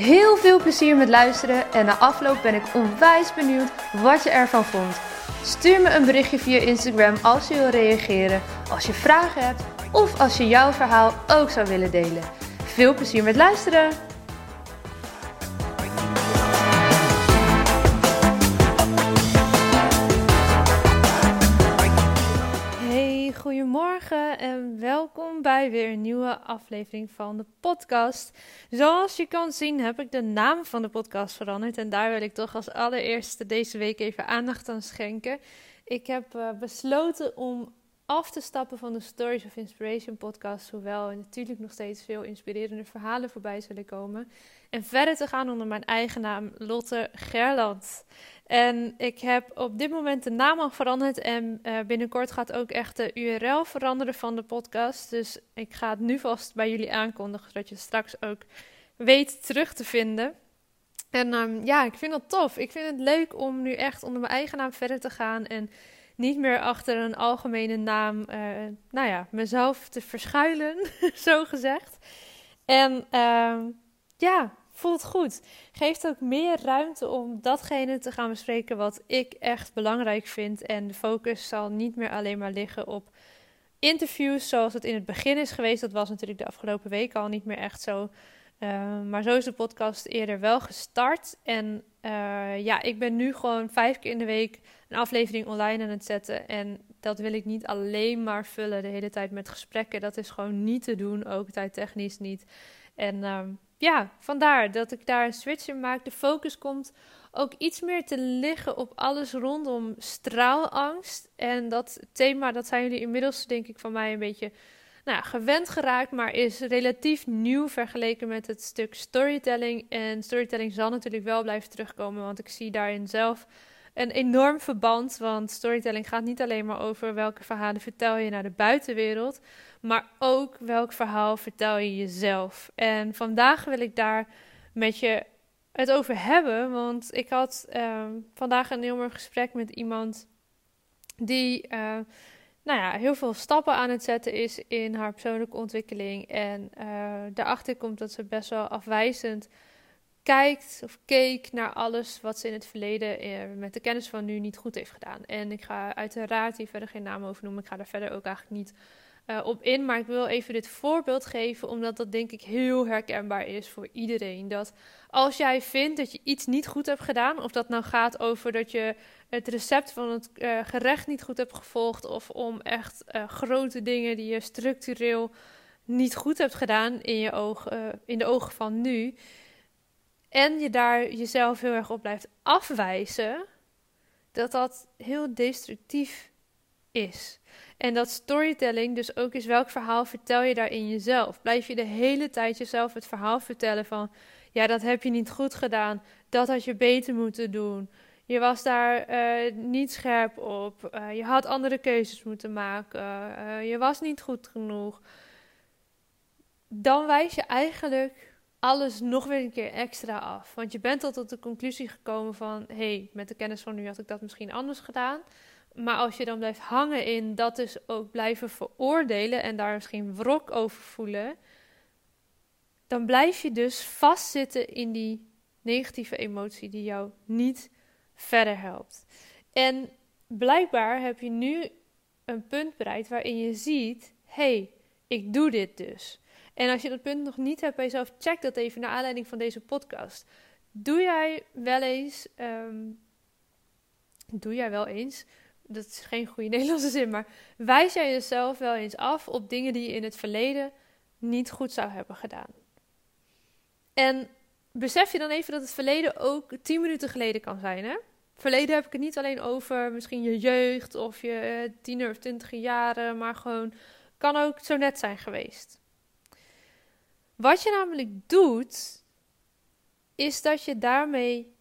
Heel veel plezier met luisteren en na afloop ben ik onwijs benieuwd wat je ervan vond. Stuur me een berichtje via Instagram als je wil reageren, als je vragen hebt of als je jouw verhaal ook zou willen delen. Veel plezier met luisteren! Hey, goedemorgen en welkom bij weer een nieuwe aflevering van de podcast. Zoals je kan zien heb ik de naam van de podcast veranderd en daar wil ik toch als allereerste deze week even aandacht aan schenken. Ik heb uh, besloten om af te stappen van de Stories of Inspiration podcast, hoewel natuurlijk nog steeds veel inspirerende verhalen voorbij zullen komen. En verder te gaan onder mijn eigen naam, Lotte Gerland. En ik heb op dit moment de naam al veranderd en uh, binnenkort gaat ook echt de URL veranderen van de podcast. Dus ik ga het nu vast bij jullie aankondigen, zodat je straks ook weet terug te vinden. En um, ja, ik vind dat tof. Ik vind het leuk om nu echt onder mijn eigen naam verder te gaan en niet meer achter een algemene naam, uh, nou ja, mezelf te verschuilen, zo gezegd. En uh, ja, voelt goed. Geeft ook meer ruimte om datgene te gaan bespreken wat ik echt belangrijk vind. En de focus zal niet meer alleen maar liggen op interviews zoals het in het begin is geweest. Dat was natuurlijk de afgelopen week al niet meer echt zo. Uh, maar zo is de podcast eerder wel gestart. En uh, ja, ik ben nu gewoon vijf keer in de week een aflevering online aan het zetten. En dat wil ik niet alleen maar vullen de hele tijd met gesprekken. Dat is gewoon niet te doen, ook tijdtechnisch niet. En uh, ja, vandaar dat ik daar een switch in maak. De focus komt ook iets meer te liggen op alles rondom straalangst. En dat thema, dat zijn jullie inmiddels denk ik van mij een beetje nou gewend geraakt, maar is relatief nieuw vergeleken met het stuk storytelling. En storytelling zal natuurlijk wel blijven terugkomen, want ik zie daarin zelf een enorm verband. Want storytelling gaat niet alleen maar over welke verhalen vertel je naar de buitenwereld, maar ook welk verhaal vertel je jezelf. En vandaag wil ik daar met je het over hebben, want ik had uh, vandaag een heel mooi gesprek met iemand die. Uh, nou ja, heel veel stappen aan het zetten is in haar persoonlijke ontwikkeling. En uh, daarachter komt dat ze best wel afwijzend kijkt of keek naar alles wat ze in het verleden uh, met de kennis van nu niet goed heeft gedaan. En ik ga uiteraard hier verder geen naam over noemen. Ik ga daar verder ook eigenlijk niet uh, op in. Maar ik wil even dit voorbeeld geven, omdat dat denk ik heel herkenbaar is voor iedereen. Dat als jij vindt dat je iets niet goed hebt gedaan, of dat nou gaat over dat je het recept van het uh, gerecht niet goed hebt gevolgd, of om echt uh, grote dingen die je structureel niet goed hebt gedaan in, je ogen, in de ogen van nu, en je daar jezelf heel erg op blijft afwijzen, dat dat heel destructief is. En dat storytelling dus ook is welk verhaal vertel je daar in jezelf. Blijf je de hele tijd jezelf het verhaal vertellen van, ja, dat heb je niet goed gedaan, dat had je beter moeten doen. Je was daar uh, niet scherp op. Uh, je had andere keuzes moeten maken. Uh, je was niet goed genoeg. Dan wijs je eigenlijk alles nog weer een keer extra af. Want je bent al tot de conclusie gekomen van: hé, hey, met de kennis van nu had ik dat misschien anders gedaan. Maar als je dan blijft hangen in dat dus ook blijven veroordelen en daar misschien wrok over voelen, dan blijf je dus vastzitten in die negatieve emotie die jou niet verder helpt. En blijkbaar heb je nu een punt bereikt waarin je ziet: hé, hey, ik doe dit dus. En als je dat punt nog niet hebt bij jezelf, check dat even naar aanleiding van deze podcast. Doe jij wel eens, um, doe jij wel eens dat is geen goede Nederlandse zin, maar wijs jij jezelf wel eens af op dingen die je in het verleden niet goed zou hebben gedaan. En besef je dan even dat het verleden ook tien minuten geleden kan zijn, hè? Verleden heb ik het niet alleen over misschien je jeugd of je eh, tiener of twintig jaren, maar gewoon kan ook zo net zijn geweest. Wat je namelijk doet, is dat je daarmee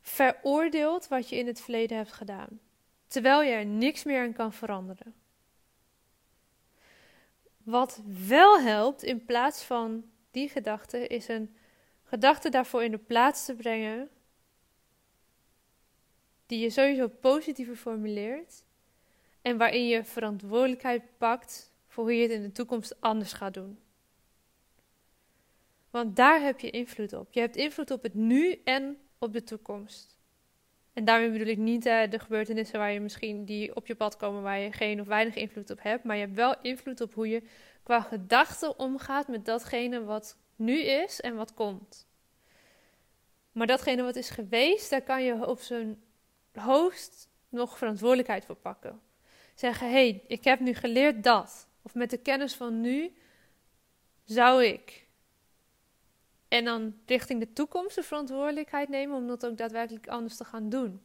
veroordeelt wat je in het verleden hebt gedaan, terwijl je er niks meer aan kan veranderen. Wat wel helpt in plaats van die gedachte, is een gedachte daarvoor in de plaats te brengen, die je sowieso positiever formuleert en waarin je verantwoordelijkheid pakt voor hoe je het in de toekomst anders gaat doen. Want daar heb je invloed op. Je hebt invloed op het nu en op de toekomst. En daarmee bedoel ik niet uh, de gebeurtenissen waar je misschien die op je pad komen waar je geen of weinig invloed op hebt, maar je hebt wel invloed op hoe je qua gedachten omgaat met datgene wat nu is en wat komt. Maar datgene wat is geweest, daar kan je op zijn hoogst nog verantwoordelijkheid voor pakken. Zeggen: hé, hey, ik heb nu geleerd dat. Of met de kennis van nu zou ik. En dan richting de toekomst de verantwoordelijkheid nemen om dat ook daadwerkelijk anders te gaan doen.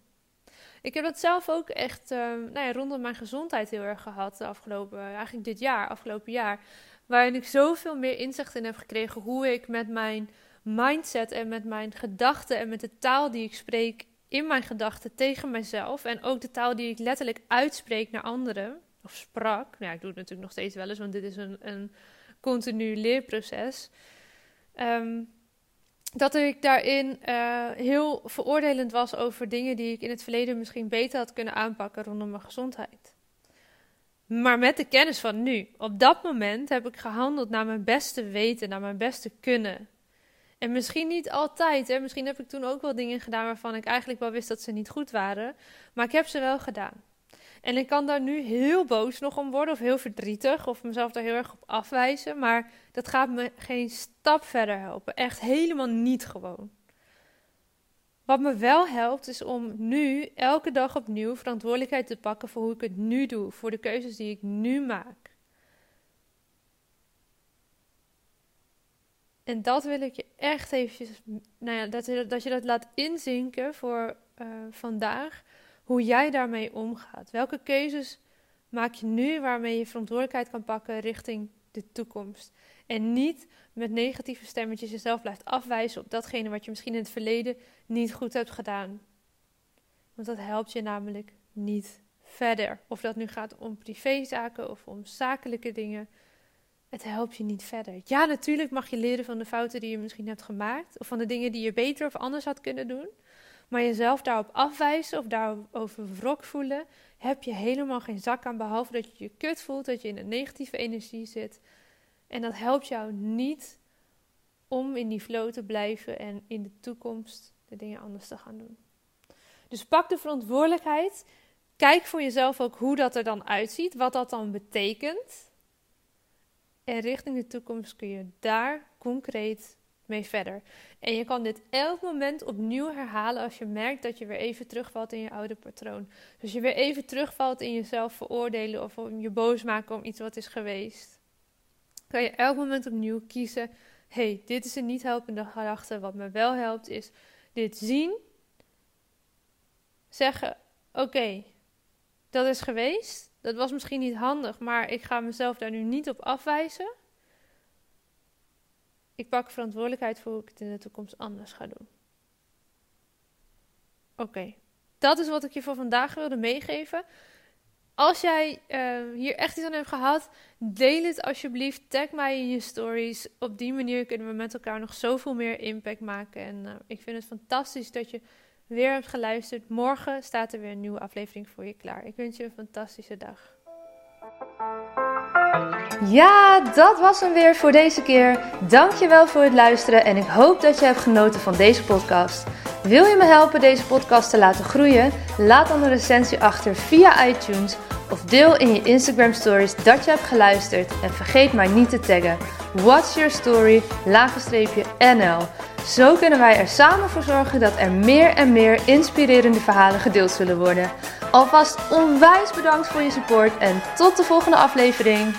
Ik heb dat zelf ook echt uh, nou ja, rondom mijn gezondheid heel erg gehad de afgelopen, eigenlijk dit jaar, afgelopen jaar. Waarin ik zoveel meer inzicht in heb gekregen hoe ik met mijn mindset en met mijn gedachten en met de taal die ik spreek in mijn gedachten tegen mezelf. En ook de taal die ik letterlijk uitspreek naar anderen, of sprak. Nou ik doe het natuurlijk nog steeds wel eens, want dit is een, een continu leerproces. Um, dat ik daarin uh, heel veroordelend was over dingen die ik in het verleden misschien beter had kunnen aanpakken rondom mijn gezondheid. Maar met de kennis van nu, op dat moment heb ik gehandeld naar mijn beste weten, naar mijn beste kunnen. En misschien niet altijd, hè? misschien heb ik toen ook wel dingen gedaan waarvan ik eigenlijk wel wist dat ze niet goed waren, maar ik heb ze wel gedaan. En ik kan daar nu heel boos nog om worden, of heel verdrietig, of mezelf daar heel erg op afwijzen. Maar dat gaat me geen stap verder helpen. Echt helemaal niet gewoon. Wat me wel helpt, is om nu elke dag opnieuw verantwoordelijkheid te pakken voor hoe ik het nu doe, voor de keuzes die ik nu maak. En dat wil ik je echt eventjes, nou ja, dat, je, dat je dat laat inzinken voor uh, vandaag hoe jij daarmee omgaat. Welke keuzes maak je nu waarmee je verantwoordelijkheid kan pakken richting de toekomst? En niet met negatieve stemmetjes jezelf blijft afwijzen op datgene wat je misschien in het verleden niet goed hebt gedaan. Want dat helpt je namelijk niet verder. Of dat nu gaat om privézaken of om zakelijke dingen. Het helpt je niet verder. Ja, natuurlijk mag je leren van de fouten die je misschien hebt gemaakt. Of van de dingen die je beter of anders had kunnen doen. Maar jezelf daarop afwijzen of daarover wrok voelen, heb je helemaal geen zak aan. Behalve dat je je kut voelt, dat je in een negatieve energie zit. En dat helpt jou niet om in die flow te blijven en in de toekomst de dingen anders te gaan doen. Dus pak de verantwoordelijkheid. Kijk voor jezelf ook hoe dat er dan uitziet, wat dat dan betekent. En richting de toekomst kun je daar concreet mee verder. En je kan dit elk moment opnieuw herhalen als je merkt dat je weer even terugvalt in je oude patroon. Dus je weer even terugvalt in jezelf veroordelen of om je boos maken om iets wat is geweest. Kan je elk moment opnieuw kiezen: hey, dit is een niet helpende gedachte. Wat me wel helpt is dit zien. Zeggen: oké, dat is geweest. Dat was misschien niet handig, maar ik ga mezelf daar nu niet op afwijzen. Ik pak verantwoordelijkheid voor hoe ik het in de toekomst anders ga doen. Oké, dat is wat ik je voor vandaag wilde meegeven. Als jij uh, hier echt iets aan hebt gehad, deel het alsjeblieft. Tag mij in je stories. Op die manier kunnen we met elkaar nog zoveel meer impact maken. En uh, ik vind het fantastisch dat je weer hebt geluisterd. Morgen staat er weer een nieuwe aflevering voor je klaar. Ik wens je een fantastische dag. Ja, dat was hem weer voor deze keer. Dankjewel voor het luisteren en ik hoop dat je hebt genoten van deze podcast. Wil je me helpen deze podcast te laten groeien? Laat dan een recensie achter via iTunes of deel in je Instagram stories dat je hebt geluisterd en vergeet mij niet te taggen. What's your story? NL. Zo kunnen wij er samen voor zorgen dat er meer en meer inspirerende verhalen gedeeld zullen worden. Alvast onwijs bedankt voor je support en tot de volgende aflevering.